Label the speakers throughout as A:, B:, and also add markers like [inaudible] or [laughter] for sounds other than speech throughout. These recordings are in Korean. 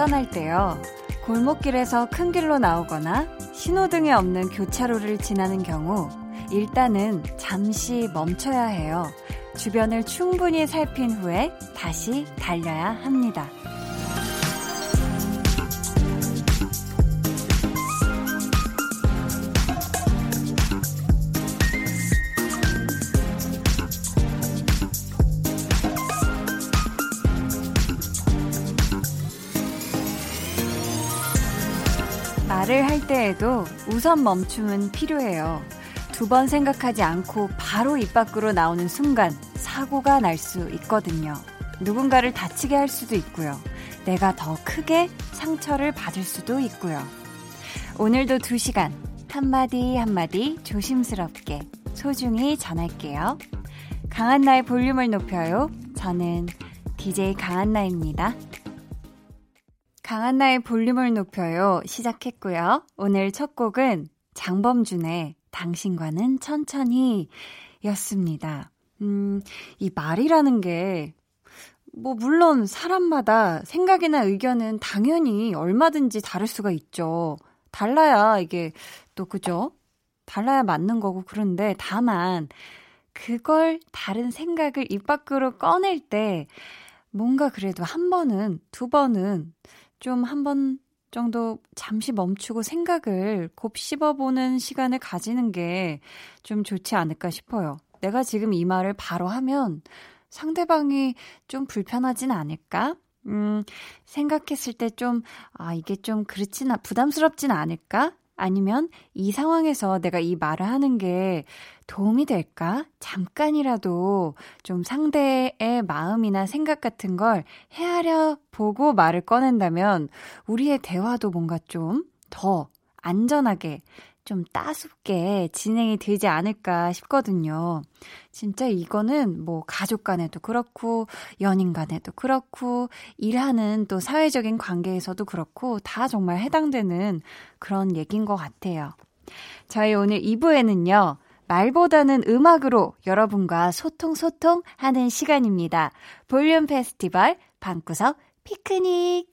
A: 운전할 때요. 골목길에서 큰 길로 나오거나 신호등이 없는 교차로를 지나는 경우 일단은 잠시 멈춰야 해요. 주변을 충분히 살핀 후에 다시 달려야 합니다. 때에도 우선 멈춤은 필요해요. 두 번 생각하지 않고 바로 입 밖으로 나오는 순간 사고가 날 수 있거든요. 누군가를 다치게 할 수도 있고요. 내가 더 크게 상처를 받을 수도 있고요. 오늘도 두 시간 한마디 한마디 조심스럽게 소중히 전할게요. 강한나의 볼륨을 높여요. 저는 DJ 강한나입니다. 강한나의 볼륨을 높여요. 시작했고요. 오늘 첫 곡은 장범준의 당신과는 천천히 였습니다. 음, 이 말이라는 게, 뭐, 물론 사람마다 생각이나 의견은 당연히 얼마든지 다를 수가 있죠. 달라야 이게 또, 그죠? 달라야 맞는 거고, 그런데 다만, 그걸 다른 생각을 입 밖으로 꺼낼 때, 뭔가 그래도 한 번은, 두 번은 좀 한번 정도 잠시 멈추고 생각을 곱씹어보는 시간을 가지는 게 좀 좋지 않을까 싶어요. 내가 지금 이 말을 바로 하면 상대방이 좀 불편하진 않을까? 음, 생각했을 때 좀, 아, 이게 좀 그렇진, 부담스럽진 않을까? 아니면 이 상황에서 내가 이 말을 하는 게 도움이 될까? 잠깐이라도 좀 상대의 마음이나 생각 같은 걸 헤아려 보고 말을 꺼낸다면 우리의 대화도 뭔가 좀 더 안전하게 좀 따숩게 진행이 되지 않을까 싶거든요. 진짜 이거는 뭐 가족 간에도 그렇고, 연인 간에도 그렇고, 일하는 또 사회적인 관계에서도 그렇고, 다 정말 해당되는 그런 얘기인 것 같아요. 저희 오늘 2부에는요, 말보다는 음악으로 여러분과 소통 소통 하는 시간입니다. 볼륨 페스티벌 방구석 피크닉.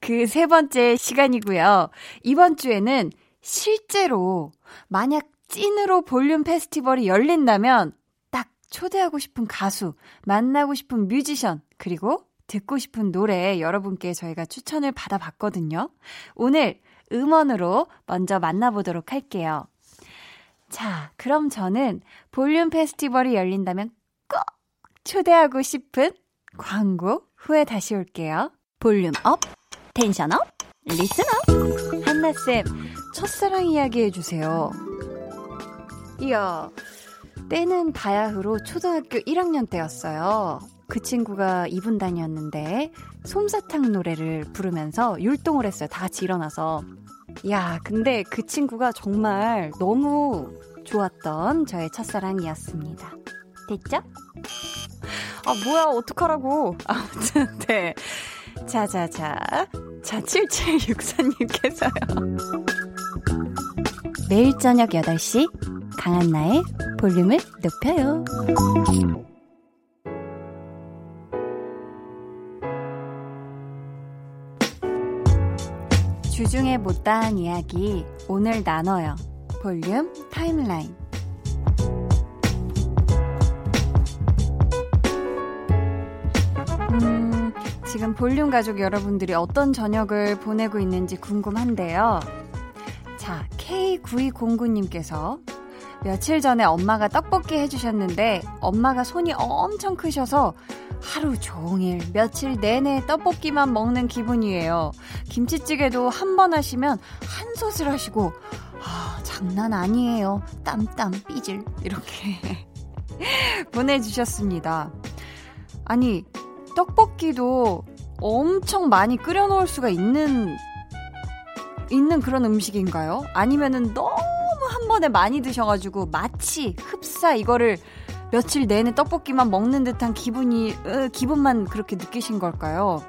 A: 그 세 번째 시간이고요. 이번 주에는 실제로 만약 찐으로 볼륨 페스티벌이 열린다면 딱 초대하고 싶은 가수, 만나고 싶은 뮤지션, 그리고 듣고 싶은 노래 여러분께 저희가 추천을 받아봤거든요. 오늘 음원으로 먼저 만나보도록 할게요. 자, 그럼 저는 볼륨 페스티벌이 열린다면 꼭 초대하고 싶은 광고 후에 다시 올게요. 볼륨 up, 텐션 up, listen up. 한나쌤, 첫사랑 이야기 해주세요. 이야, 때는 바야흐로 초등학교 1학년 때였어요. 그 친구가 2분단이었는데 솜사탕 노래를 부르면서 율동을 했어요. 다 같이 일어나서. 야, 근데 그 친구가 정말 너무 좋았던 저의 첫사랑이었습니다. 됐죠? 아, 뭐야, 어떡하라고. 아무튼, [laughs] 네. 자, 자, 자. 자, 7764님께서요. 매일 저녁 8시, 강한나의 볼륨을 높여요. 주중에 못다한 이야기 오늘 나눠요. 볼륨 타임라인. 음, 지금 볼륨 가족 여러분들이 어떤 저녁을 보내고 있는지 궁금한데요. 자, K9209님께서 며칠 전에 엄마가 떡볶이 해주셨는데 엄마가 손이 엄청 크셔서 하루 종일 며칠 내내 떡볶이만 먹는 기분이에요. 김치찌개도 한 번 하시면 한 솥을 하시고 아, 장난 아니에요. 땀땀 삐질 이렇게 [laughs] 보내주셨습니다. 아니 떡볶이도 엄청 많이 끓여 놓을 수가 있는 있는 그런 음식인가요? 아니면은 너무 한 번에 많이 드셔가지고 마치 흡사 이거를 며칠 내내 떡볶이만 먹는 듯한 기분이, 으, 기분만 그렇게 느끼신 걸까요?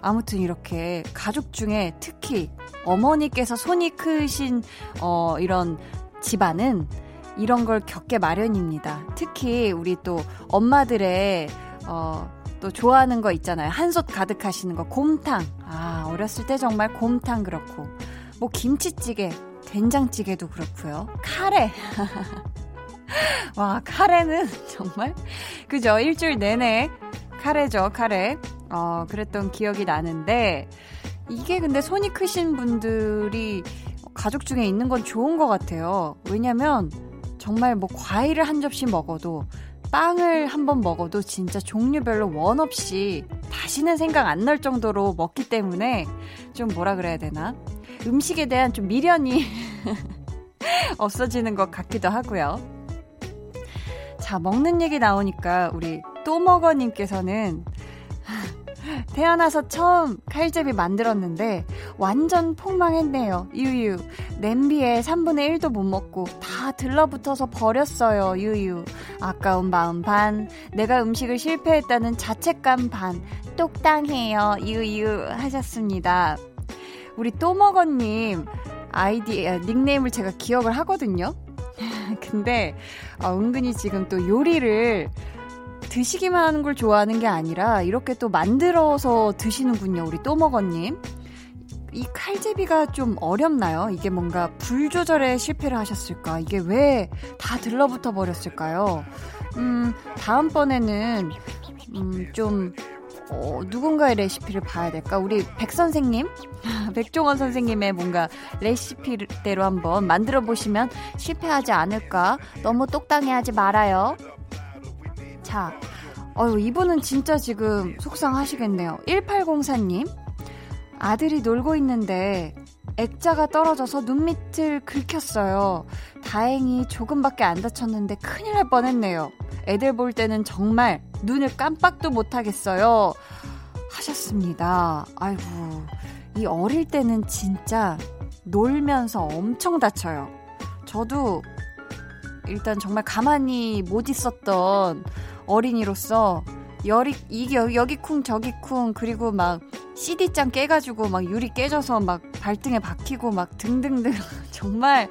A: 아무튼 이렇게 가족 중에 특히 어머니께서 손이 크신, 어, 이런 집안은 이런 걸 겪게 마련입니다. 특히 우리 또 엄마들의, 어, 또 좋아하는 거 있잖아요. 한 솥 가득 하시는 거. 곰탕. 아, 어렸을 때 정말 곰탕 그렇고. 뭐 김치찌개, 된장찌개도 그렇고요. 카레. [laughs] 와, 카레는 [laughs] 정말 그죠? 일주일 내내 카레죠, 카레. 어, 그랬던 기억이 나는데 이게 근데 손이 크신 분들이 가족 중에 있는 건 좋은 것 같아요. 왜냐면 정말 뭐 과일을 한 접시 먹어도 빵을 한 번 먹어도 진짜 종류별로 원 없이 다시는 생각 안 날 정도로 먹기 때문에 좀 뭐라 그래야 되나? 음식에 대한 좀 미련이 [laughs] 없어지는 것 같기도 하고요. 자, 먹는 얘기 나오니까 우리 또 먹어님께서는 [laughs] 태어나서 처음 칼제비 만들었는데 완전 폭망했네요. 유유. 냄비에 3분의 1도 못 먹고 다 들러붙어서 버렸어요. 유유. 아까운 마음 반. 내가 음식을 실패했다는 자책감 반. 똑당해요. 유유 하셨습니다. 우리 또먹어님 아이디 아, 닉네임을 제가 기억을 하거든요. [laughs] 근데 어, 은근히 지금 또 요리를 드시기만 하는 걸 좋아하는 게 아니라 이렇게 또 만들어서 드시는군요. 우리 또먹어님. 이 칼제비가 좀 어렵나요? 이게 뭔가 불 조절에 실패를 하셨을까? 이게 왜 다 들러붙어 버렸을까요? 음, 다음번에는, 음, 좀, 어, 누군가의 레시피를 봐야 될까? 우리 백 선생님? [laughs] 백종원 선생님의 뭔가 레시피대로 한번 만들어 보시면 실패하지 않을까? 너무 똑당해 하지 말아요. 자, 어유 이분은 진짜 지금 속상하시겠네요. 1804님. 아들이 놀고 있는데 액자가 떨어져서 눈 밑을 긁혔어요. 다행히 조금밖에 안 다쳤는데 큰일 날 뻔했네요. 애들 볼 때는 정말 눈을 깜빡도 못 하겠어요. 하셨습니다. 아이고, 이 어릴 때는 진짜 놀면서 엄청 다쳐요. 저도 일단 정말 가만히 못 있었던 어린이로서 여리 이게 여기 쿵 저기 쿵 그리고 막 CD장 깨가지고 막 유리 깨져서 막 발등에 박히고 막 등등등 [laughs] 정말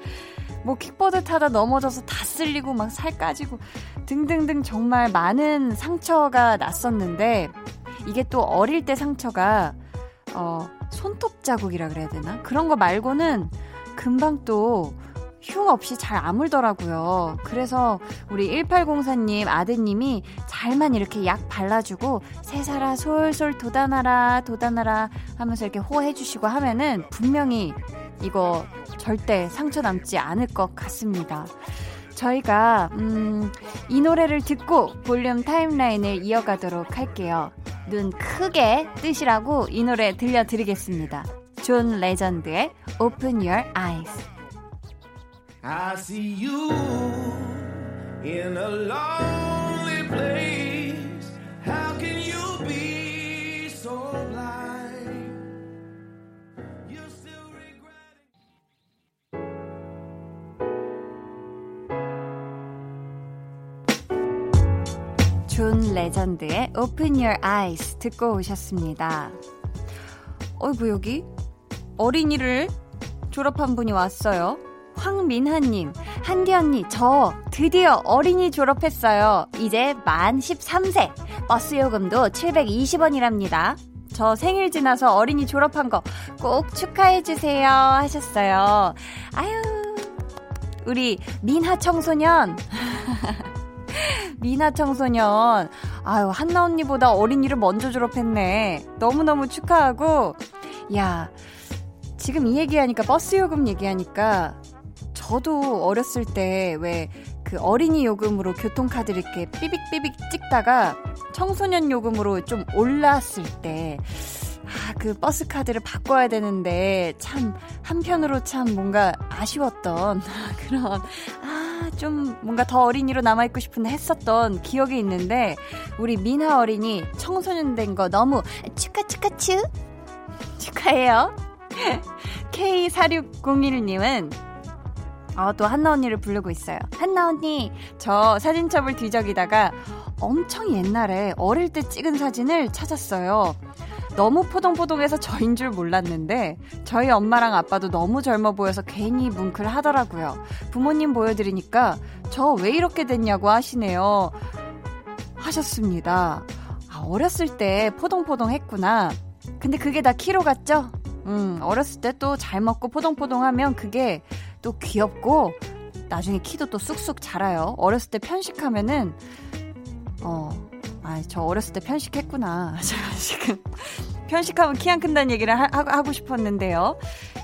A: 뭐 킥보드 타다 넘어져서 다 쓸리고 막 살 까지고 등등등 정말 많은 상처가 났었는데 이게 또 어릴 때 상처가 어 손톱 자국이라 그래야 되나 그런 거 말고는 금방 또 흉 없이 잘 아물더라고요. 그래서 우리 1804님 아드님이 잘만 이렇게 약 발라주고 새살아 솔솔 돋아나라 돋아나라 하면서 이렇게 호해주시고 하면은 분명히 이거 절대 상처 남지 않을 것 같습니다. 저희가 음, 이 노래를 듣고 볼륨 timeline을 이어가도록 할게요. 눈 크게 뜨시라고 이 노래 들려드리겠습니다. 존 레전드의 Open Your Eyes. I see you in a lonely place. 레전드의 Open Your Eyes 듣고 오셨습니다. 어이구, 여기 어린이를 졸업한 분이 왔어요. 황민하님, 한디 언니, 저 드디어 어린이 졸업했어요. 이제 만 13세. 버스 요금도 720원이랍니다. 저 생일 지나서 어린이 졸업한 거 꼭 축하해주세요. 하셨어요. 아유, 우리 민하 청소년. [laughs] 미나 청소년. 아유, 한나 언니보다 어린이를 먼저 졸업했네. 너무너무 축하하고, 야, 지금 이 얘기하니까, 버스 요금 얘기하니까, 저도 어렸을 때 왜 그 어린이 요금으로 교통카드 이렇게 삐빅삐빅 찍다가 청소년 요금으로 좀 올랐을 때, 아, 그 버스 카드를 바꿔야 되는데, 참, 한편으로 참 뭔가 아쉬웠던 [laughs] 그런, 아, 좀 뭔가 더 어린이로 남아 있고 싶은데 했었던 기억이 있는데, 우리 미나 어린이 청소년 된 거 너무 축하, 축하, 축! 축하해요. [laughs] K4601님은 아, 또 한나 언니를 부르고 있어요. 한나 언니, 저 사진첩을 뒤적이다가 엄청 옛날에 어릴 때 찍은 사진을 찾았어요. 너무 포동포동해서 저인 줄 몰랐는데 저희 엄마랑 아빠도 너무 젊어 보여서 괜히 뭉클 하더라고요. 부모님 보여드리니까 저 왜 이렇게 됐냐고 하시네요. 하셨습니다. 아, 어렸을 때 포동포동 했구나. 근데 그게 다 키로 갔죠? 음, 어렸을 때 또 잘 먹고 포동포동 하면 그게 또 귀엽고, 나중에 키도 또 쑥쑥 자라요. 어렸을 때 편식하면은, 어, 아, 저 어렸을 때 편식했구나. [laughs] 제가 지금 편식하면 키 안 큰다는 얘기를 하, 하고 싶었는데요.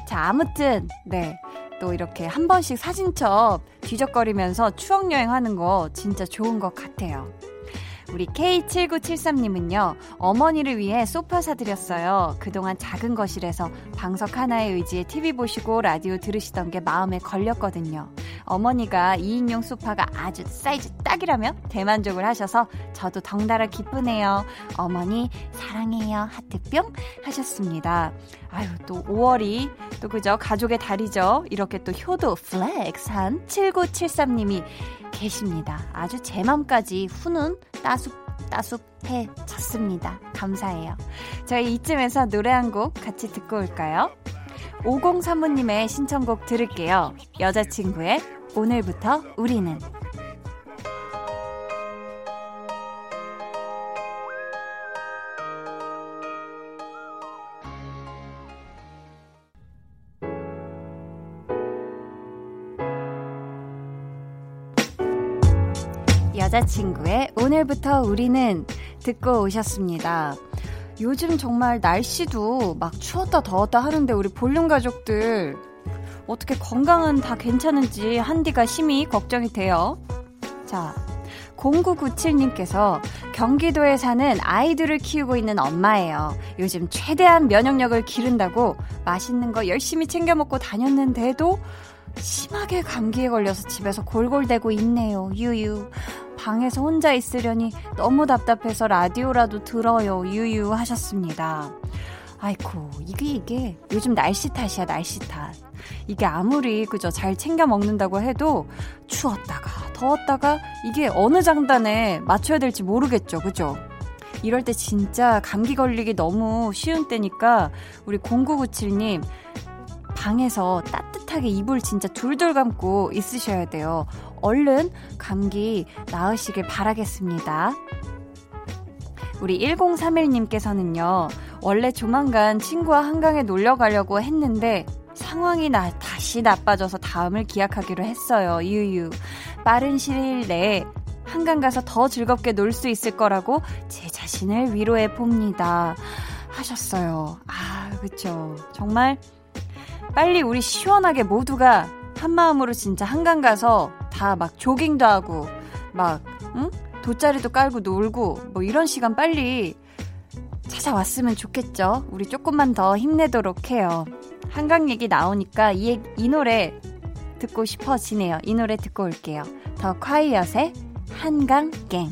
A: 자, 아무튼, 네. 또 이렇게 한 번씩 사진첩 뒤적거리면서 추억여행 하는 거 진짜 좋은 것 같아요. 우리 K7973님은요, 어머니를 위해 소파 사드렸어요. 그동안 작은 거실에서 방석 하나에 의지해 TV 보시고 라디오 들으시던 게 마음에 걸렸거든요. 어머니가 2인용 소파가 아주 사이즈 딱이라며 대만족을 하셔서 저도 덩달아 기쁘네요. 어머니, 사랑해요. 하트뿅 하셨습니다. 아유, 또 5월이 또 그죠? 가족의 달이죠. 이렇게 또 효도 플렉스한 7973님이 계십니다. 아주 제 맘까지 후는 따숩 따숩해 졌습니다. 감사해요. 저희 이쯤에서 노래 한 곡 같이 듣고 올까요? 5035님의 신청곡 들을게요. 여자친구의 오늘부터 우리는 여자친구의 오늘부터 우리는 듣고 오셨습니다. 요즘 정말 날씨도 막 추웠다 더웠다 하는데 우리 볼륨 가족들 어떻게 건강은 다 괜찮은지 한디가 심히 걱정이 돼요. 자, 0997님께서 경기도에 사는 아이들을 키우고 있는 엄마예요. 요즘 최대한 면역력을 기른다고 맛있는 거 열심히 챙겨 먹고 다녔는데도 심하게 감기에 걸려서 집에서 골골대고 있네요. 유유. 방에서 혼자 있으려니 너무 답답해서 라디오라도 들어요. 유유 하셨습니다. 아이코, 이게, 이게, 요즘 날씨 탓이야, 날씨 탓. 이게 아무리, 그죠, 잘 챙겨 먹는다고 해도, 추웠다가, 더웠다가, 이게 어느 장단에 맞춰야 될지 모르겠죠, 그죠? 이럴 때 진짜 감기 걸리기 너무 쉬운 때니까, 우리 0997님, 방에서 따뜻 하게 이불 진짜 둘둘 감고 있으셔야 돼요. 얼른 감기 나으시길 바라겠습니다. 우리 1031님께서는요, 원래 조만간 친구와 한강에 놀러 가려고 했는데, 상황이 나, 다시 나빠져서 다음을 기약하기로 했어요. 유유. 빠른 시일 내에 한강 가서 더 즐겁게 놀 수 있을 거라고 제 자신을 위로해 봅니다. 하셨어요. 아, 그쵸. 정말 빨리 우리 시원하게 모두가 한 마음으로 진짜 한강 가서 다 막 조깅도 하고 막 응? 돗자리도 깔고 놀고 뭐 이런 시간 빨리 찾아왔으면 좋겠죠. 우리 조금만 더 힘내도록 해요. 한강 얘기 나오니까 이, 이 노래 듣고 싶어지네요. 이 노래 듣고 올게요. 더 콰이엇의 한강 갱.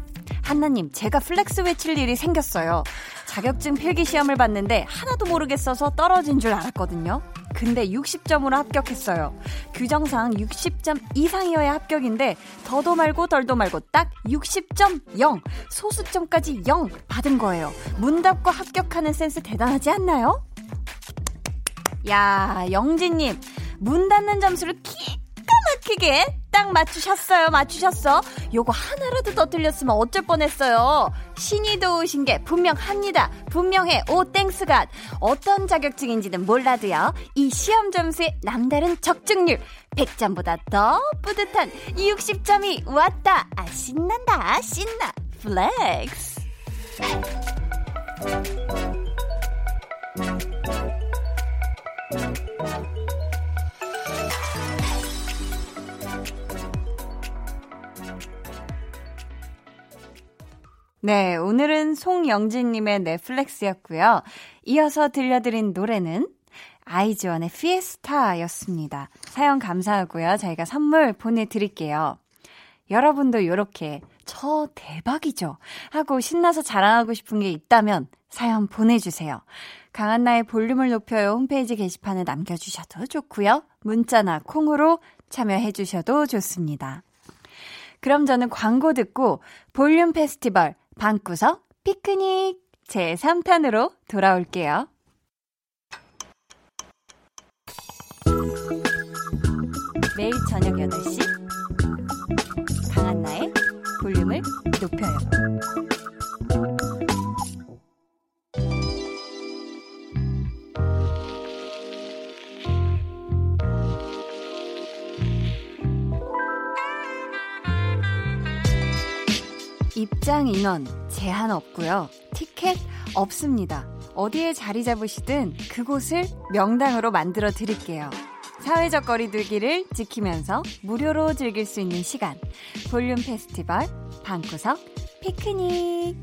A: 한나님, 제가 flex 외칠 일이 생겼어요. 자격증 필기 시험을 봤는데 하나도 모르겠어서 떨어진 줄 알았거든요. 근데 60점으로 합격했어요. 규정상 60점 이상이어야 합격인데 더도 말고 덜도 말고 딱 60점 0, 소수점까지 0 받은 거예요. 문 닫고 합격하는 센스 대단하지 않나요? 야, 영진님, 문 닫는 점수를 기 가 막히게 딱 맞추셨어요. 맞추셨어. 요거 하나라도 더 틀렸으면 어쩔 뻔했어요. 신이 도우신 게 분명합니다. 분명해. 오 thanks God. 어떤 자격증인지는 몰라도요. 이 시험 점수의 남다른 적중률 100점보다 더 뿌듯한 60점이 왔다. 아 신난다. 신나. Flex. 네, 오늘은 송영진님의 넷플렉스였고요. 이어서 들려드린 노래는 아이즈원의 피에스타였습니다. 사연 감사하고요. 저희가 선물 보내드릴게요. 여러분도 이렇게 저 대박이죠 하고 신나서 자랑하고 싶은 게 있다면 사연 보내주세요. 강한나의 볼륨을 높여요 홈페이지 게시판에 남겨주셔도 좋고요. 문자나 콩으로 참여해주셔도 좋습니다. 그럼 저는 광고 듣고 볼륨 페스티벌 방구석 피크닉 제 3탄으로 돌아올게요. 매일 저녁 8시 강한나의 볼륨을 높여요. 입장 인원 제한 없고요. 티켓 없습니다. 어디에 자리 잡으시든 그곳을 명당으로 만들어 드릴게요. 사회적 거리두기를 지키면서 무료로 즐길 수 있는 시간. 볼륨 페스티벌 방구석 피크닉.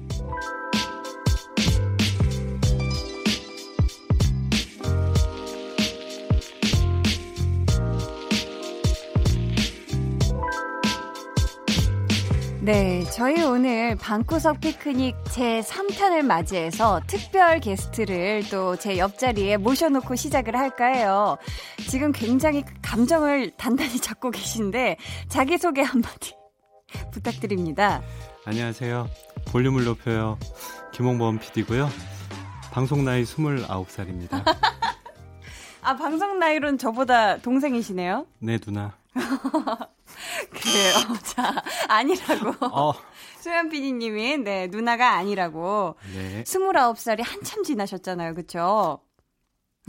A: 네, 저희 오늘 방구석 피크닉 제 3탄을 맞이해서 특별 게스트를 또 제 옆자리에 모셔놓고 시작을 할까 해요. 지금 굉장히 감정을 단단히 [laughs] 잡고 계신데 자기소개 한마디 [laughs] 부탁드립니다.
B: 안녕하세요. 볼륨을 높여요. 김홍범 PD고요. 방송 나이 29살입니다. [laughs]
A: 아, 방송 나이로는 저보다 동생이시네요?
B: 네, 누나.
A: 그래요. [laughs] 자, 아니라고. 어. 소연 PD님이, 네, 누나가 아니라고. 네. 29살이 한참 지나셨잖아요. 그쵸?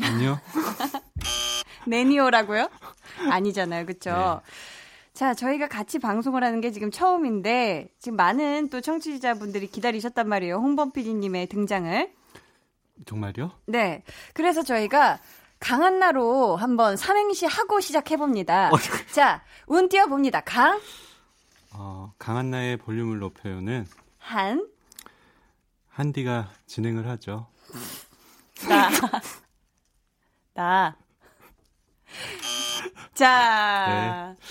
B: 아니요. [laughs]
A: 내니오라고요? 아니잖아요. 그쵸? 네. 자, 저희가 같이 방송을 하는 게 지금 처음인데, 지금 많은 또 청취자분들이 기다리셨단 말이에요. 홍범 PD님의 등장을.
B: 정말요?
A: 네. 그래서 저희가 강한나로 한번 삼행시 하고 시작해봅니다. 어, 자, 운 띄워봅니다. 강.
B: 어, 강한나의 볼륨을 높여요는
A: 한.
B: 한디가 진행을 하죠.
A: 나. 나. 자.
B: 네.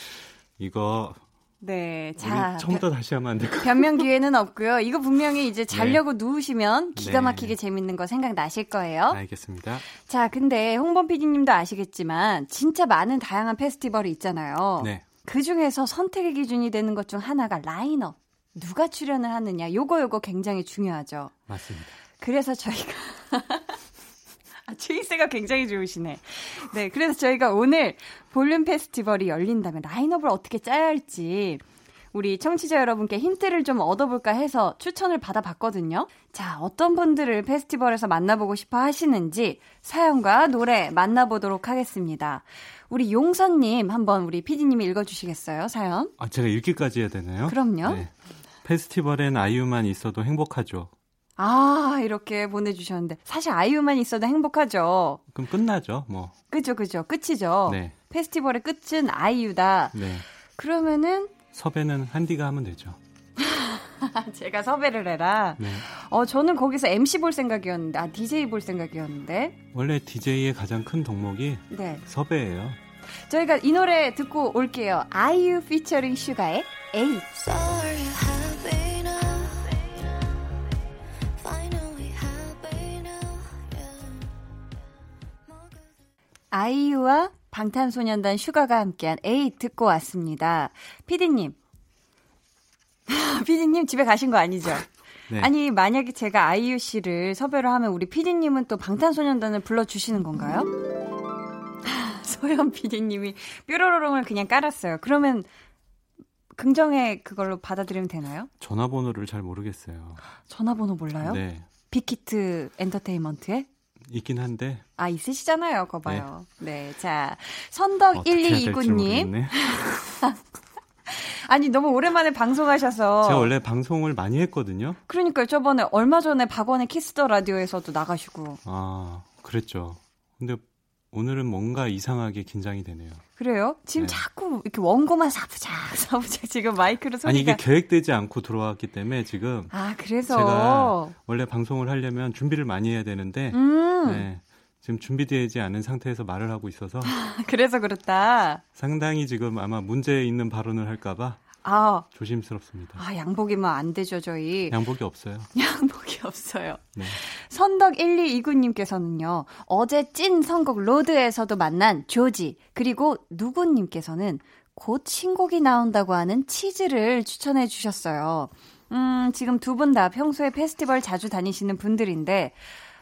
B: 이거
A: 네,
B: 자 처음부터 다시 하면 안 될까요?
A: 변명 기회는 없고요. 이거 분명히 이제 네. 자려고 네. 누우시면 기가 막히게 네. 재밌는 거 생각 나실 거예요.
B: 알겠습니다.
A: 자, 근데 홍범 PD님도 아시겠지만 진짜 많은 다양한 페스티벌이 있잖아요. 네. 그 중에서 선택의 기준이 되는 것 중 하나가 라인업. 누가 출연을 하느냐. 요거 요거 굉장히 중요하죠.
B: 맞습니다.
A: 그래서 저희가 [laughs] [laughs] 아, 추위세가 굉장히 좋으시네. 네, 그래서 저희가 오늘 볼륨 페스티벌이 열린다면 라인업을 어떻게 짜야 할지 우리 청취자 여러분께 힌트를 좀 얻어볼까 해서 추천을 받아봤거든요. 자, 어떤 분들을 페스티벌에서 만나보고 싶어 하시는지 사연과 노래 만나보도록 하겠습니다. 우리 용선님 한번 우리 피디님이 읽어주시겠어요, 사연?
B: 아, 제가 읽기까지 해야 되나요?
A: 그럼요. 네.
B: 페스티벌엔 아이유만 있어도 행복하죠.
A: 아, 이렇게 보내주셨는데. 사실 아이유만 있어도 행복하죠.
B: 그럼 끝나죠, 뭐.
A: 그죠, 그죠. 끝이죠. 네. 페스티벌의 끝은 아이유다. 네. 그러면은.
B: 섭외는 한디가 하면 되죠. [laughs]
A: 제가 섭외를 해라. 네. 어, 저는 거기서 MC 볼 생각이었는데, 아, DJ 볼 생각이었는데.
B: 원래 DJ의 가장 큰 덕목이 네. 섭외예요.
A: 저희가 이 노래 듣고 올게요. 아이유 피처링 슈가의 에이. 아이유와 방탄소년단 슈가가 함께한 에이 듣고 왔습니다. 피디님. [laughs] 피디님 집에 가신 거 아니죠? [laughs] 네. 아니, 만약에 제가 아이유 씨를 섭외를 하면 우리 피디님은 또 방탄소년단을 불러주시는 건가요? [laughs] 소연 피디님이 뾰로로롱을 그냥 깔았어요. 그러면 긍정의 그걸로 받아들이면 되나요?
B: 전화번호를 잘 모르겠어요.
A: 전화번호 몰라요?
B: 네.
A: 빅히트 엔터테인먼트에?
B: 있긴 한데.
A: 아, 있으시잖아요. 거 봐요. 네. 네. 자, 선덕 1229님. [laughs] 아니, 너무 오랜만에 방송하셔서.
B: 제가 원래 방송을 많이 했거든요.
A: 그러니까요. 저번에 얼마 전에 박원의 Kiss the Radio에서도 나가시고.
B: 아, 그랬죠. 근데 오늘은 뭔가 이상하게 긴장이 되네요.
A: 그래요? 지금 네. 자꾸 이렇게 원고만 사부작 [laughs] 사부작 지금 마이크로 소리가
B: 아니 이게 계획되지 않고 들어왔기 때문에 지금
A: 아 그래서
B: 제가 원래 방송을 하려면 준비를 많이 해야 되는데 음. 네, 지금 준비되지 않은 상태에서 말을 하고 있어서 [laughs]
A: 그래서 그렇다.
B: 상당히 지금 아마 문제 있는 발언을 할까봐 아, 조심스럽습니다.
A: 아, 양복이면 안 되죠, 저희.
B: 양복이 없어요. [laughs]
A: 양복이 없어요. 네. 선덕 1229님께서는요, 어제 찐 선곡 로드에서도 만난 조지, 그리고 누구님께서는 곧 신곡이 나온다고 하는 치즈를 추천해 주셨어요. 음, 지금 두 분 다 평소에 페스티벌 자주 다니시는 분들인데,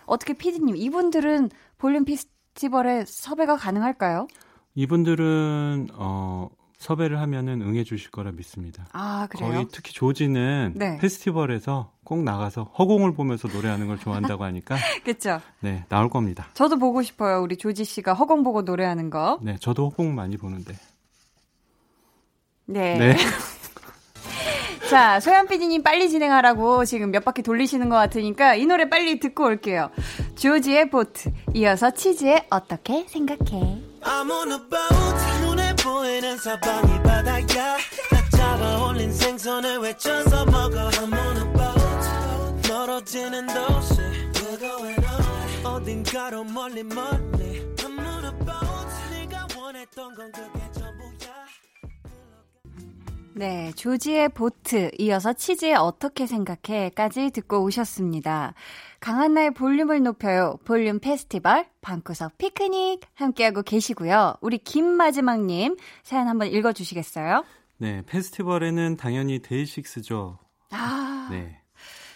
A: 어떻게 피디님, 이분들은 볼륨 페스티벌에 섭외가 가능할까요?
B: 이분들은, 어, 섭외를 하면은 응해 주실 거라 믿습니다.
A: 아, 그래요?
B: 거의 특히 조지는 네. 페스티벌에서 꼭 나가서 허공을 보면서 노래하는 걸 좋아한다고 하니까 [laughs]
A: 그렇죠.
B: 네, 나올 겁니다.
A: 저도 보고 싶어요. 우리 조지 씨가 허공 보고 노래하는 거.
B: 네, 저도 허공 많이 보는데.
A: 네. 네. [laughs] 자, 소연 PD님 빨리 진행하라고 지금 몇 바퀴 돌리시는 것 같으니까 이 노래 빨리 듣고 올게요. 조지의 보트, 이어서 치즈의 어떻게 생각해. 보이는 사방이 바다야. 딱 잡아 올린 생선을 외쳐서 먹어. I'm on a boat, 멀어지는 도시. On, 어딘가로 멀리 멀리. I'm on a boat, 네가 원했던 건 그게 네, 조지의 보트, 이어서 치즈의 어떻게 생각해?까지 듣고 오셨습니다. 강한나의 볼륨을 높여요. 볼륨 페스티벌, 방구석 피크닉 함께하고 계시고요. 우리 김마지막님 사연 한번 읽어주시겠어요?
B: 네, 페스티벌에는 당연히 데이식스죠.
A: 아. 네.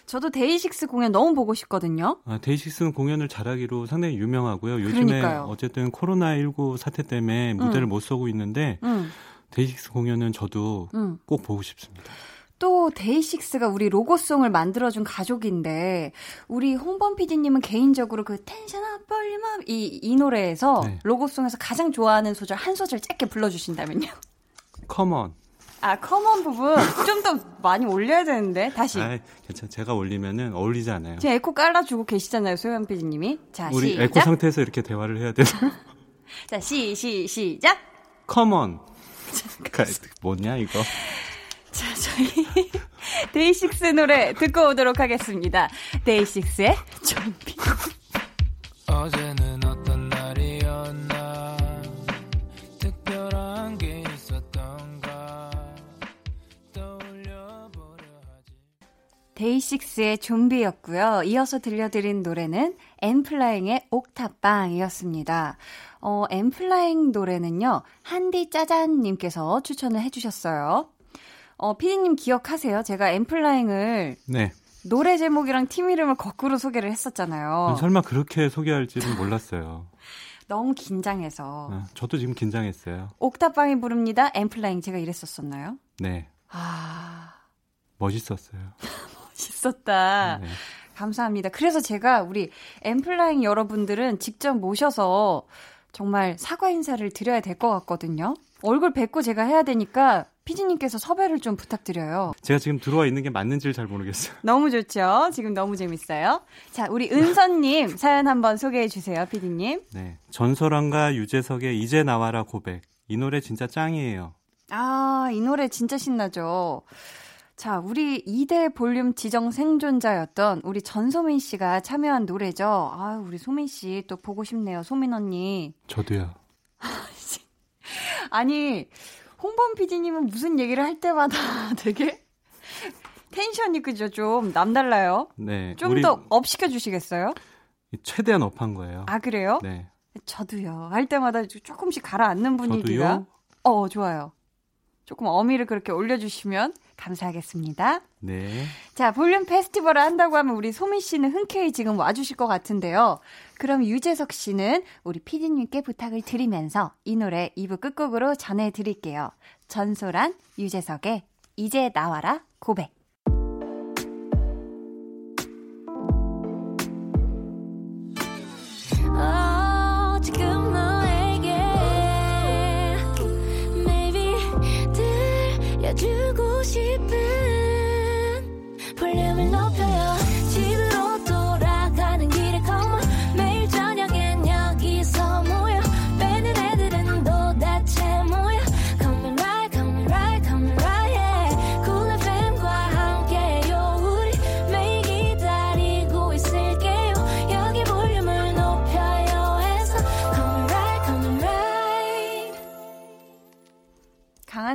A: 저도 데이식스 공연 너무 보고 싶거든요.
B: 아, 데이식스는 공연을 잘하기로 상당히 유명하고요. 요즘에 그러니까요. 어쨌든 코로나19 사태 때문에 무대를 음. 못 서고 있는데 음. 데이식스 공연은 저도 음. 꼭 보고 싶습니다.
A: 또 데이식스가 우리 로고송을 만들어준 가족인데 우리 홍범 PD님은 개인적으로 그 텐션 up 볼륨 up 이, 이 노래에서 네. 로고송에서 가장 좋아하는 소절 한 소절 짧게 불러주신다면요.
B: Come on.
A: 아 come on 부분 좀 더 많이 올려야 되는데 다시.
B: 아, 괜찮. 제가 올리면은 어울리지 않아요.
A: 지금 에코 깔아주고 계시잖아요, 소연 PD님이. 자,
B: 우리
A: 시작.
B: 에코 상태에서 이렇게 대화를 해야 돼요. [laughs]
A: 자, 시, 시, 시작.
B: Come on. [laughs] 뭐냐 이거?
A: 자, 저희 [laughs] 데이식스 노래 듣고 오도록 하겠습니다. 데이식스의 좀비. 어제는 어떤 날이었나 특별한 게 있었던가 떠올려보려 하지 데이식스의 좀비였고요. 이어서 들려드린 노래는 엠플라잉의 옥탑방이었습니다. 어, 엠플라잉 노래는요, 한디 짜잔님께서 추천을 해주셨어요. 어, 피디님 기억하세요? 제가 엠플라잉을. 네. 노래 제목이랑 팀 이름을 거꾸로 소개를 했었잖아요.
B: 설마 그렇게 소개할지는 몰랐어요. [laughs]
A: 너무 긴장해서.
B: 아, 저도 지금 긴장했어요.
A: 옥탑방이 부릅니다. 엠플라잉 제가 이랬었었나요?
B: 네. 아. 멋있었어요. [laughs]
A: 멋있었다. 네. 감사합니다. 그래서 제가 우리 엠플라잉 여러분들은 직접 모셔서 정말 사과 인사를 드려야 될 것 같거든요. 얼굴 뵙고 제가 해야 되니까 피디님께서 섭외를 좀 부탁드려요.
B: 제가 지금 들어와 있는 게 맞는지를 잘 모르겠어요. [laughs]
A: 너무 좋죠. 지금 너무 재밌어요. 자, 우리 은선님 [laughs] 사연 한번 소개해 주세요, 피디님.
B: 네. 전설왕과 유재석의 이제 나와라 고백. 이 노래 진짜 짱이에요.
A: 아, 이 노래 진짜 신나죠. 자, 우리 2대 볼륨 지정 생존자였던 우리 전소민 씨가 참여한 노래죠. 아, 우리 소민 씨 또 보고 싶네요. 소민 언니.
B: 저도요. [laughs]
A: 아니, 홍범 PD님은 무슨 얘기를 할 때마다 [laughs] 되게 텐션이 그죠? 좀 남달라요. 네. 좀 더 up 시켜 주시겠어요?
B: 최대한 up한 거예요.
A: 아, 그래요?
B: 네.
A: 저도요. 할 때마다 조금씩 가라앉는 분위기가. 저도요? 어, 좋아요. 조금 어미를 그렇게 올려주시면 감사하겠습니다.
B: 네.
A: 자, 볼륨 페스티벌을 한다고 하면 우리 소민 씨는 흔쾌히 지금 와주실 것 같은데요. 그럼 유재석 씨는 우리 피디님께 부탁을 드리면서 이 노래 2부 끝곡으로 전해드릴게요. 전소란 유재석의 이제 나와라 고백.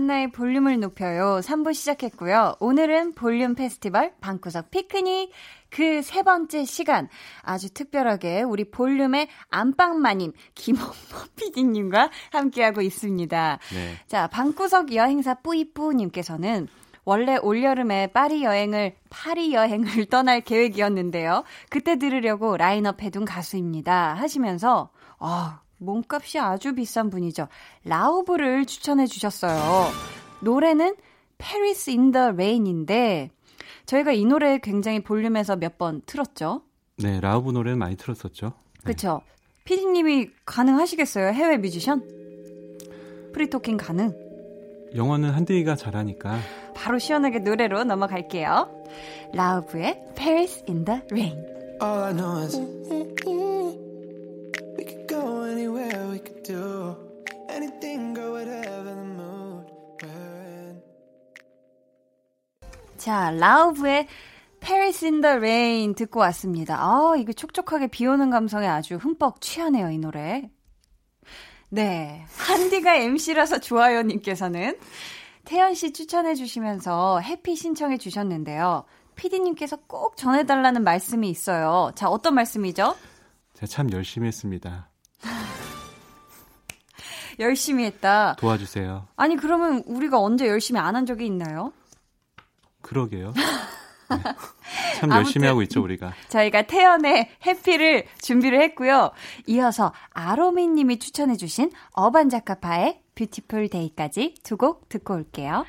A: 한나의 볼륨을 높여요. 3부 시작했고요. 오늘은 볼륨 페스티벌 방구석 피크닉 그 세 번째 시간 아주 특별하게 우리 볼륨의 안방마님 김홍범 PD님과 [laughs] 함께하고 있습니다. 네. 자, 방구석 여행사 뿌이뿌님께서는 원래 올여름에 파리 여행을 파리 여행을 [laughs] 떠날 계획이었는데요. 그때 들으려고 라인업 해둔 가수입니다. 하시면서 아 몸값이 아주 비싼 분이죠. 라우브를 추천해 주셨어요. 노래는 Paris in the Rain인데 저희가 이 노래 굉장히 볼륨에서 몇 번 틀었죠.
B: 네, 라우브 노래는 많이 틀었었죠.
A: 그렇죠. 피디님이 가능하시겠어요? 해외 뮤지션? free talking 가능?
B: 영어는 한디가 잘하니까.
A: 바로 시원하게 노래로 넘어갈게요. 라우브의 Paris in the Rain. 자, 라우브의 Paris in the Rain 듣고 왔습니다. 아, 이거 촉촉하게 비 오는 감성에 아주 흠뻑 취하네요, 이 노래. 네. 한디가 MC라서 좋아요 님께서는 태연 씨 추천해 주시면서 해피 신청해 주셨는데요. 피디님께서 꼭 전해달라는 말씀이 있어요. 자, 어떤 말씀이죠?
B: 제가 참 열심히 했습니다. [laughs]
A: 열심히 했다.
B: 도와주세요.
A: 아니 그러면 우리가 언제 열심히 안 한 적이 있나요?
B: 그러게요. [laughs] 네. 참 열심히 하고 있죠, 우리가.
A: 저희가 태연의 해피를 준비를 했고요. 이어서 아로미 님이 추천해 주신 어반 자카파의 뷰티풀 데이까지 두 곡 듣고 올게요.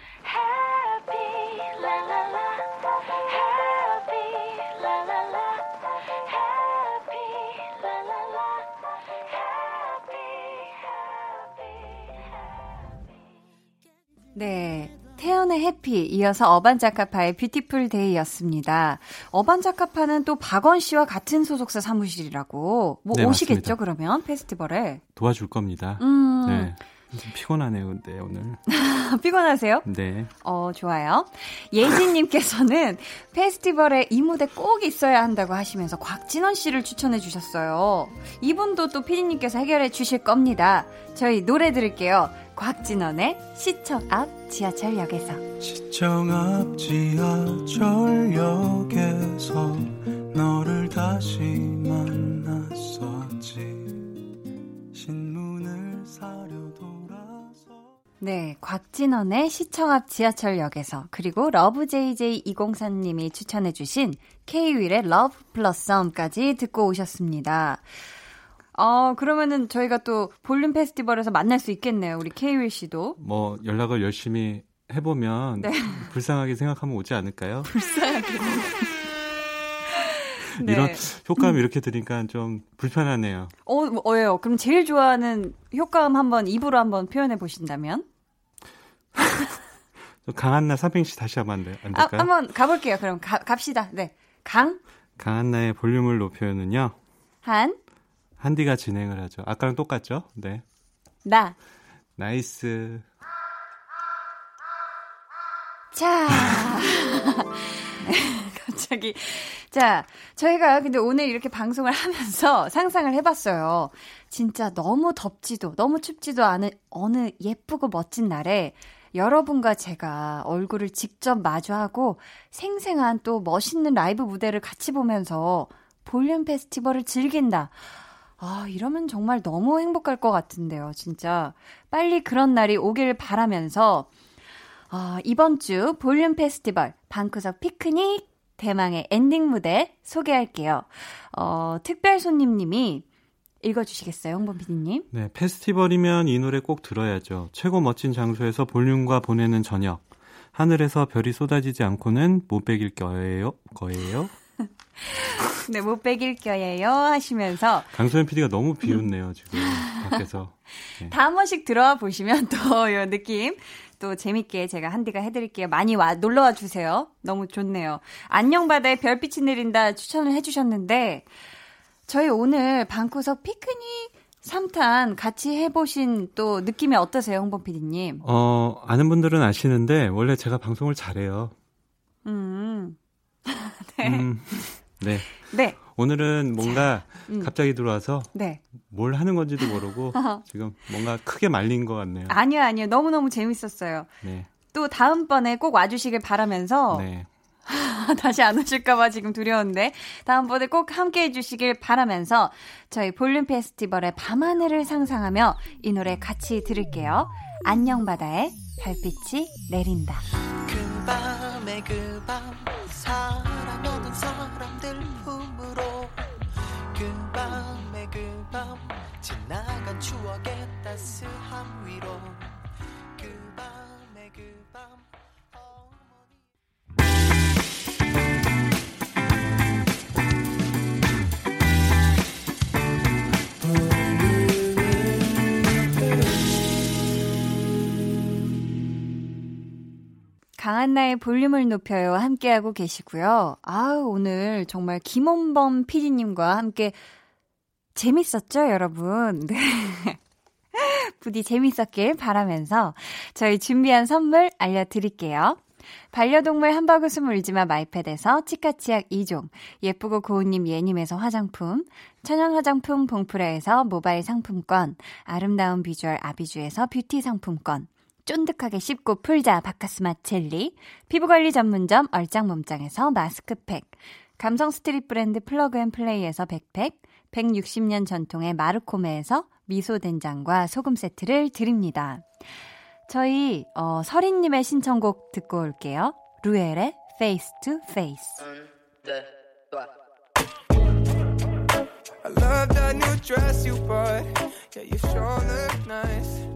A: 네. 태연의 Happy, 이어서 어반자카파의 Beautiful Day였습니다. 어반자카파는 또 박원 씨와 같은 소속사 사무실이라고. 뭐 네, 오시겠죠, 맞습니다. 그러면? 페스티벌에?
B: 도와줄 겁니다. 음. 네. 좀 피곤하네요, 근데 오늘. [laughs]
A: 피곤하세요?
B: 네.
A: 어, 좋아요. 예진님께서는 [laughs] 페스티벌에 이 무대 꼭 있어야 한다고 하시면서 곽진언 씨를 추천해 주셨어요. 이분도 또 피디님께서 해결해 주실 겁니다. 저희 노래 들을게요. 곽진언의 시청 앞 지하철역에서.
C: 시청 앞 지하철역에서 너를 다시 만났었지.
A: 네, 곽진언의 시청 앞 지하철역에서 그리고 loveJJ204님이 추천해 주신 K.Will의 Love Blossom까지 듣고 오셨습니다. 어, 그러면은 저희가 또 볼륨 페스티벌에서 만날 수 있겠네요. 우리 K-윌 씨도.
B: 뭐 연락을 열심히 해보면 네. 불쌍하게 생각하면 오지 않을까요? [laughs]
A: 불쌍하게. [laughs]
B: 네. 이런 효과음 이렇게 들으니까 좀 불편하네요.
A: 어, 뭐예요? 그럼 제일 좋아하는 효과음 한번 입으로 한번 표현해 보신다면? [laughs]
B: 강한나 삼행시 다시 하면 안, 돼, 안 될까요?
A: 아, 한번 가볼게요. 그럼 가, 갑시다. 네. 강.
B: 강한나의 볼륨을 높여요는요.
A: 한.
B: 한디가 진행을 하죠. 아까랑 똑같죠? 네.
A: 나.
B: nice.
A: 자. [laughs] 갑자기. 자, 저희가 근데 오늘 이렇게 방송을 하면서 상상을 해봤어요. 진짜 너무 덥지도, 너무 춥지도 않은 어느 예쁘고 멋진 날에 여러분과 제가 얼굴을 직접 마주하고 생생한 또 멋있는 라이브 무대를 같이 보면서 볼륨 페스티벌을 즐긴다. 아, 이러면 정말 너무 행복할 것 같은데요, 진짜. 빨리 그런 날이 오길 바라면서, 아, 이번 주 볼륨 페스티벌 방구석 피크닉 대망의 엔딩 무대 소개할게요. 어, 특별 손님님이 읽어주시겠어요, 홍범 PD님?
B: 네, 페스티벌이면 이 노래 꼭 들어야죠. 최고 멋진 장소에서 볼륨과 보내는 저녁. 하늘에서 별이 쏟아지지 않고는 못 베길 거예요. 거예요. [laughs]
A: 네, 못 베길 거예요 하시면서
B: 강소연 PD가 너무 비웃네요 지금 밖에서. [laughs]
A: 네. 다한 번씩 들어와 보시면 또이 느낌 또 재밌게 제가 한디가 해드릴게요. 많이 와 놀러 와 주세요. 너무 좋네요. 안녕 바다에 별빛이 내린다 추천을 해주셨는데 저희 오늘 방구석 피크닉 3탄 같이 해보신 또 느낌이 어떠세요, 홍범 PD님?
B: 어, 아는 분들은 아시는데, 원래 제가 방송을 잘해요.
A: 음. [laughs]
B: 네. 음, 네. 네. 오늘은 뭔가 자, 음. 갑자기 들어와서 네. 뭘 하는 건지도 모르고 [laughs] 지금 뭔가 크게 말린 것 같네요.
A: 아니요, 아니요. 너무너무 재밌었어요. 네. 또 다음번에 꼭 와주시길 바라면서 네. [laughs] 다시 안 오실까봐 지금 두려운데 다음번에 꼭 함께 해주시길 바라면서 저희 볼륨 페스티벌의 밤하늘을 상상하며 이 노래 같이 들을게요. 안녕 바다에 별빛이 내린다. 그 밤에 그밤 사랑하는 사람들 품으로 그 밤에 그 밤 지나간 추억의 따스함 위로 그 밤에 그밤 강한나의 볼륨을 높여요. 함께하고 계시고요. 아우, 오늘 정말 김원범 PD님과 함께 재밌었죠, 여러분? [laughs] 네. 부디 재밌었길 바라면서 저희 준비한 선물 알려드릴게요. 반려동물 한바구스 물지마 마이패드에서 치카치약 2종, 예쁘고 고운님 예님에서 화장품, 천연 화장품 봉프레에서 모바일 상품권, 아름다운 비주얼 아비주에서 뷰티 상품권, 쫀득하게 씹고 풀자 박카스맛 젤리, 피부관리 전문점 얼짱몸짱에서 마스크팩, 감성 street 브랜드 플러그앤플레이에서 백팩, 160년 전통의 마루코메에서 미소된장과 소금 세트를 드립니다. 저희 어, 서린님의 신청곡 듣고 올게요. 루엘의 Face to Face. I sure look nice.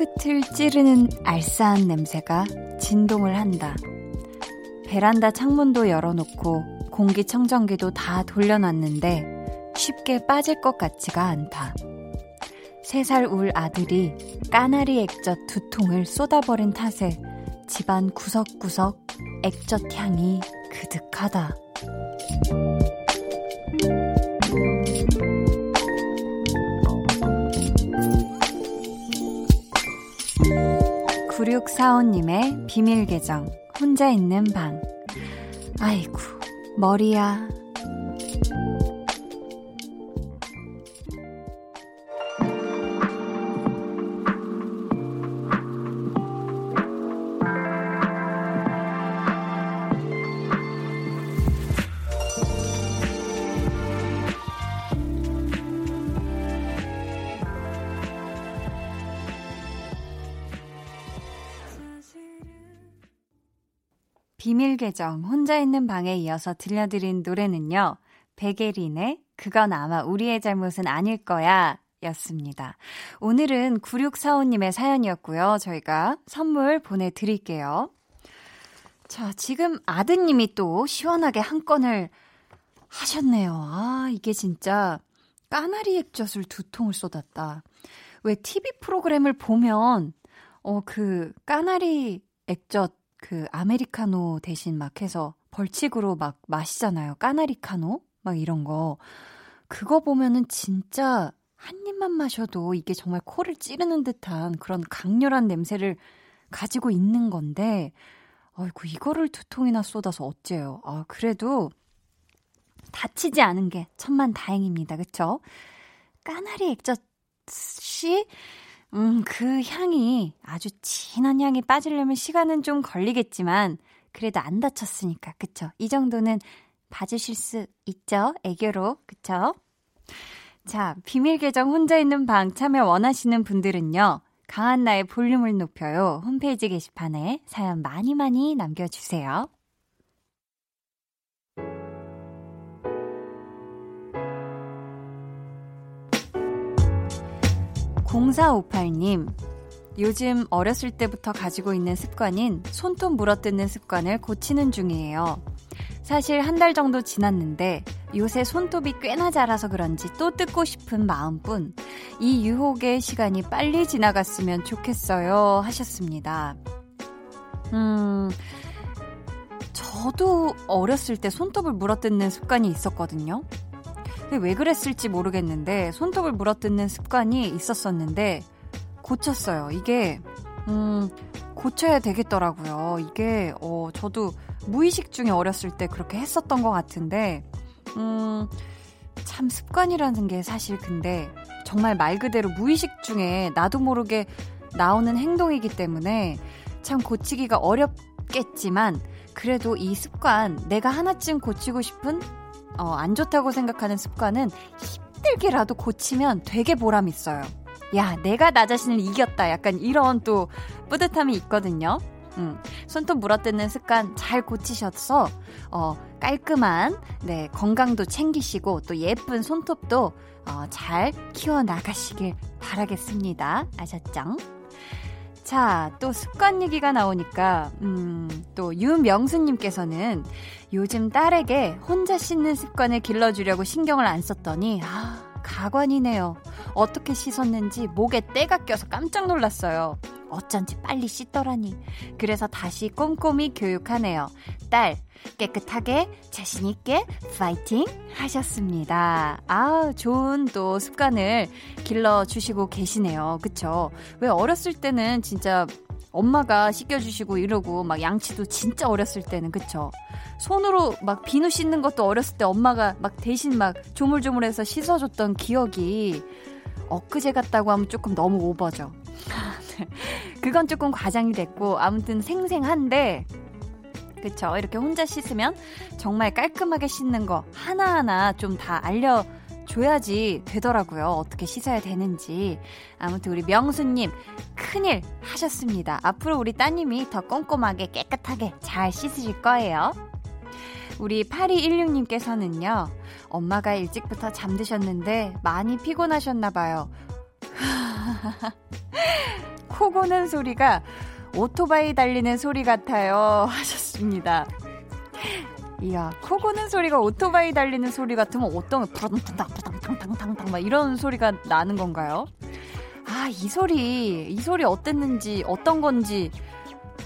A: 코끝을 찌르는 알싸한 냄새가 진동을 한다. 베란다 창문도 열어놓고 공기청정기도 다 돌려놨는데 쉽게 빠질 것 같지가 않다. 세 살 울 아들이 까나리 액젓 두 통을 쏟아버린 탓에 집안 구석구석 액젓 향이 그득하다. 9645님의 비밀 계정, 혼자 있는 방. 아이고, 머리야. 계정 혼자 있는 방에 이어서 들려드린 노래는요. 베게린의 그건 아마 우리의 잘못은 아닐 거야 였습니다. 오늘은 9645님의 사연이었고요. 저희가 선물 보내드릴게요. 자, 지금 아드님이 또 시원하게 한 건을 하셨네요. 아, 이게 진짜 까나리 액젓을 두 통을 쏟았다. 왜 TV 프로그램을 보면, 어, 그 까나리 액젓 그 아메리카노 대신 막 해서 벌칙으로 막 마시잖아요. 까나리카노? 막 이런 거. 그거 보면은 진짜 한 입만 마셔도 이게 정말 코를 찌르는 듯한 그런 강렬한 냄새를 가지고 있는 건데, 아이고, 이거를 두 통이나 쏟아서 어째요. 아, 그래도 다치지 않은 게 천만 다행입니다. 그쵸? 까나리 액젓이, 음, 그 향이, 아주 진한 향이 빠지려면 시간은 좀 걸리겠지만, 그래도 안 다쳤으니까, 그쵸? 이 정도는 봐주실 수 있죠? 애교로, 그쵸? 자, 비밀 계정 혼자 있는 방 참여 원하시는 분들은요. 강한 나의 볼륨을 높여요. 홈페이지 게시판에 사연 많이 많이 남겨주세요. 0458님, 요즘 어렸을 때부터 가지고 있는 습관인 손톱 물어뜯는 습관을 고치는 중이에요. 사실 한 달 정도 지났는데 요새 손톱이 꽤나 자라서 그런지 또 뜯고 싶은 마음뿐 이 유혹의 시간이 빨리 지나갔으면 좋겠어요 하셨습니다. 음, 저도 어렸을 때 손톱을 물어뜯는 습관이 있었거든요. 왜 그랬을지 모르겠는데 손톱을 물어뜯는 습관이 있었었는데 고쳤어요. 이게 음, 고쳐야 되겠더라고요. 이게 어, 저도 무의식 중에 어렸을 때 그렇게 했었던 것 같은데 음, 참 습관이라는 게 사실 근데 정말 말 그대로 무의식 중에 나도 모르게 나오는 행동이기 때문에 참 고치기가 어렵겠지만 그래도 이 습관 내가 하나쯤 고치고 싶은 어, 안 좋다고 생각하는 습관은 힘들게라도 고치면 되게 보람 있어요. 야, 내가 나 자신을 이겼다. 약간 이런 또 뿌듯함이 있거든요. 음, 손톱 물어뜯는 습관 잘 고치셔서 어, 깔끔한 네, 건강도 챙기시고 또 예쁜 손톱도 어, 잘 키워 나가시길 바라겠습니다. 아셨죠? 자, 또 습관 얘기가 나오니까, 음, 또 유명수님께서는 요즘 딸에게 혼자 씻는 습관을 길러주려고 신경을 안 썼더니, 아, 가관이네요. 어떻게 씻었는지 목에 때가 껴서 깜짝 놀랐어요. 어쩐지 빨리 씻더라니. 그래서 다시 꼼꼼히 교육하네요. 딸, 깨끗하게, 자신있게, 파이팅! 하셨습니다. 아, 좋은 또 습관을 길러주시고 계시네요. 그쵸? 왜 어렸을 때는 진짜 엄마가 씻겨주시고 이러고 막 양치도 진짜 어렸을 때는 그쵸? 손으로 막 비누 씻는 것도 어렸을 때 엄마가 막 대신 막 조물조물해서 씻어줬던 기억이 엊그제 같다고 하면 조금 너무 오버죠. [laughs] 그건 조금 과장이 됐고 아무튼 생생한데 그쵸 이렇게 혼자 씻으면 정말 깔끔하게 씻는 거 하나하나 좀 다 알려 줘야지 되더라고요. 어떻게 씻어야 되는지. 아무튼 우리 명수님, 큰일 하셨습니다. 앞으로 우리 따님이 더 꼼꼼하게 깨끗하게 잘 씻으실 거예요. 우리 8216님께서는요, 엄마가 일찍부터 잠드셨는데 많이 피곤하셨나봐요. [laughs] 코 고는 소리가 오토바이 달리는 소리 같아요. [laughs] 하셨습니다. 이야, 코 고는 소리가 오토바이 달리는 소리 같으면 어떤, 부당부당부당탕탕탕탕 막 이런 소리가 나는 건가요? 아, 이 소리, 이 소리 어땠는지, 어떤 건지,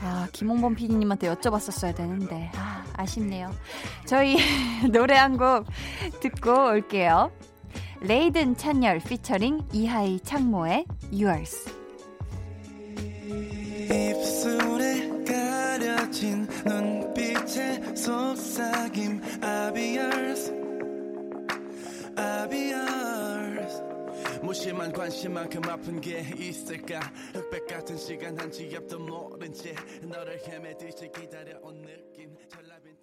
A: 아, 김홍범 PD님한테 여쭤봤었어야 되는데, 아, 아쉽네요. 저희 [laughs] 노래 한 곡 듣고 올게요. 레이든 찬열 피처링 이하이 창모의 Yours. 입술에 가려진 눈 빛의 속삭임 I'll yours I'll yours 무심한 관심만큼 아픈 게 있을까? 흑백 같은 시간 한치 앞도 모른 채 너를 헤매듯이 기다려온 느낌. 전라빈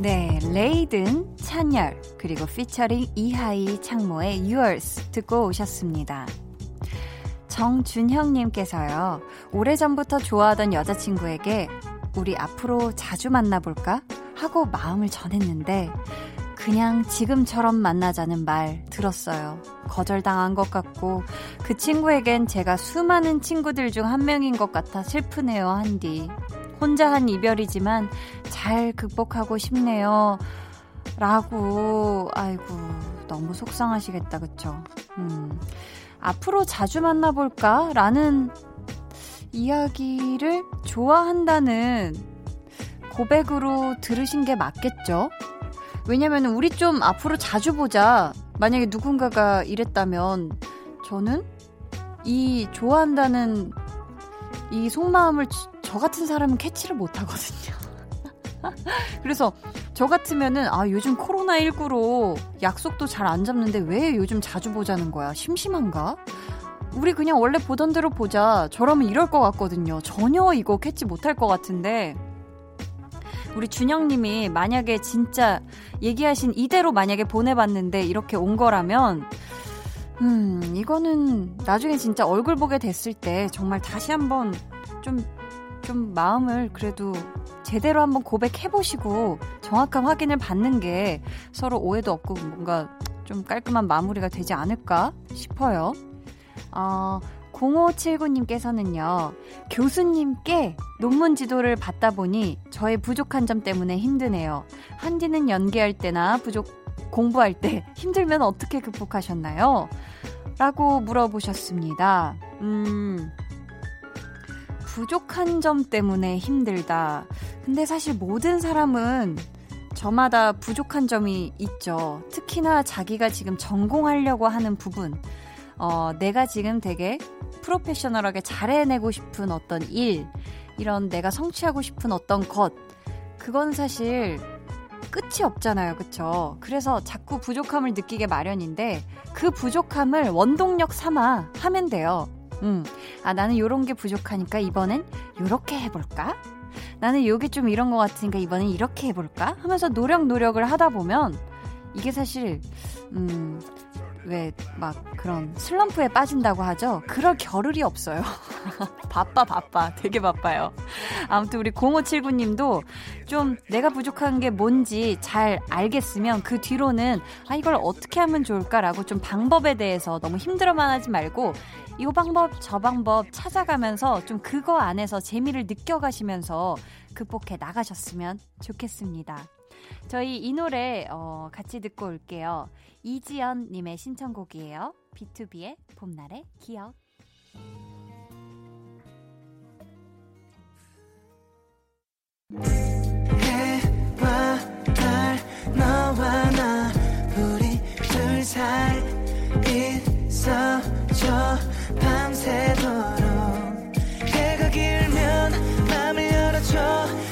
A: 네, 레이든, 찬열, 그리고 피처링 이하이 창모의 Yours 듣고 오셨습니다. 정준형님께서요, 오래전부터 좋아하던 여자친구에게 우리 앞으로 자주 만나볼까? 하고 마음을 전했는데, 그냥 지금처럼 만나자는 말 들었어요. 거절당한 것 같고, 그 친구에겐 제가 수많은 친구들 중 한 명인 것 같아 슬프네요, 한디. 혼자 한 이별이지만 잘 극복하고 싶네요. 라고, 아이고, 너무 속상하시겠다, 그쵸? 음, 앞으로 자주 만나볼까? 라는 이야기를 좋아한다는 고백으로 들으신 게 맞겠죠? 왜냐면 우리 좀 앞으로 자주 보자. 만약에 누군가가 이랬다면 저는 이 좋아한다는 이 속마음을 저 같은 사람은 캐치를 못 하거든요. [laughs] 그래서 저 같으면은 아 요즘 코로나 19로 약속도 잘 안 잡는데 왜 요즘 자주 보자는 거야? 심심한가? 우리 그냥 원래 보던 대로 보자. 저라면 이럴 것 같거든요. 전혀 이거 캐치 못할 것 같은데. 우리 준영님이 만약에 진짜 얘기하신 이대로 만약에 보내봤는데 이렇게 온 거라면, 음, 이거는 나중에 진짜 얼굴 보게 됐을 때 정말 다시 한번 좀, 좀 마음을 그래도 제대로 한번 고백해보시고 정확한 확인을 받는 게 서로 오해도 없고 뭔가 좀 깔끔한 마무리가 되지 않을까 싶어요. 어, 0579님께서는요, 교수님께 논문 지도를 받다 보니 저의 부족한 점 때문에 힘드네요. 한디는 연기할 때나 부족, 공부할 때 [laughs] 힘들면 어떻게 극복하셨나요? 라고 물어보셨습니다. 음, 부족한 점 때문에 힘들다. 근데 사실 모든 사람은 저마다 부족한 점이 있죠. 특히나 자기가 지금 전공하려고 하는 부분. 어, 내가 지금 되게 프로페셔널하게 잘해내고 싶은 어떤 일, 이런 내가 성취하고 싶은 어떤 것, 그건 사실 끝이 없잖아요. 그쵸? 그래서 자꾸 부족함을 느끼게 마련인데, 그 부족함을 원동력 삼아 하면 돼요. 음, 아, 나는 요런 게 부족하니까 이번엔 요렇게 해볼까? 나는 요게 좀 이런 것 같으니까 이번엔 이렇게 해볼까? 하면서 노력 노력을 하다 보면, 이게 사실, 음, 왜 막 그런 슬럼프에 빠진다고 하죠. 그럴 겨를이 없어요. [laughs] 바빠 바빠 되게 바빠요. 아무튼 우리 0579님도 좀 내가 부족한 게 뭔지 잘 알겠으면 그 뒤로는 아 이걸 어떻게 하면 좋을까라고 좀 방법에 대해서 너무 힘들어만 하지 말고 이 방법 저 방법 찾아가면서 좀 그거 안에서 재미를 느껴가시면서 극복해 나가셨으면 좋겠습니다. 저희 이 노래 어, 같이 듣고 올게요. 이지연님의 신청곡이에요. B2B의 봄날의 기억. 해와 달 너와 나 우리 둘 사이 있어줘 밤새도록 해가 길면 맘을 열어줘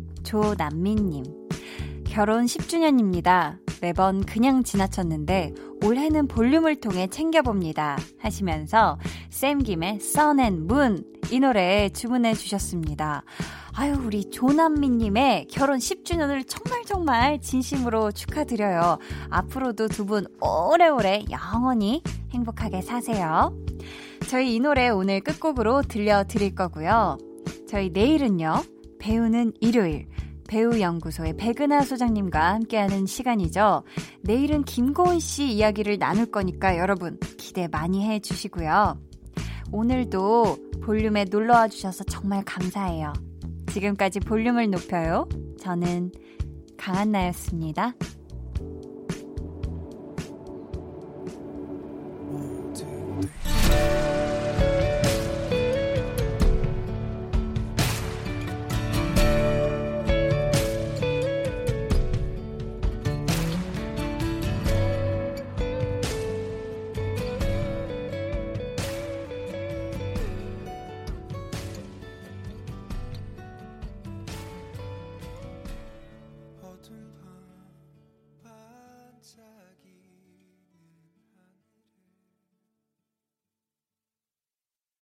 A: 조남민님. 결혼 10주년입니다. 매번 그냥 지나쳤는데 올해는 볼륨을 통해 챙겨봅니다. 하시면서 쌤김의 Moon 이 노래 주문해 주셨습니다. 아유, 우리 조남미님의 결혼 10주년을 정말 정말 진심으로 축하드려요. 앞으로도 두 분 오래오래 영원히 행복하게 사세요. 저희 이 노래 오늘 끝곡으로 들려드릴 거고요. 저희 내일은요, 배우는 일요일. 배우연구소의 백은하 소장님과 함께하는 시간이죠. 내일은 김고은 씨 이야기를 나눌 거니까 여러분 기대 많이 해 주시고요. 오늘도 볼륨에 놀러와 주셔서 정말 감사해요. 지금까지 볼륨을 높여요. 저는 강한나였습니다. One, two,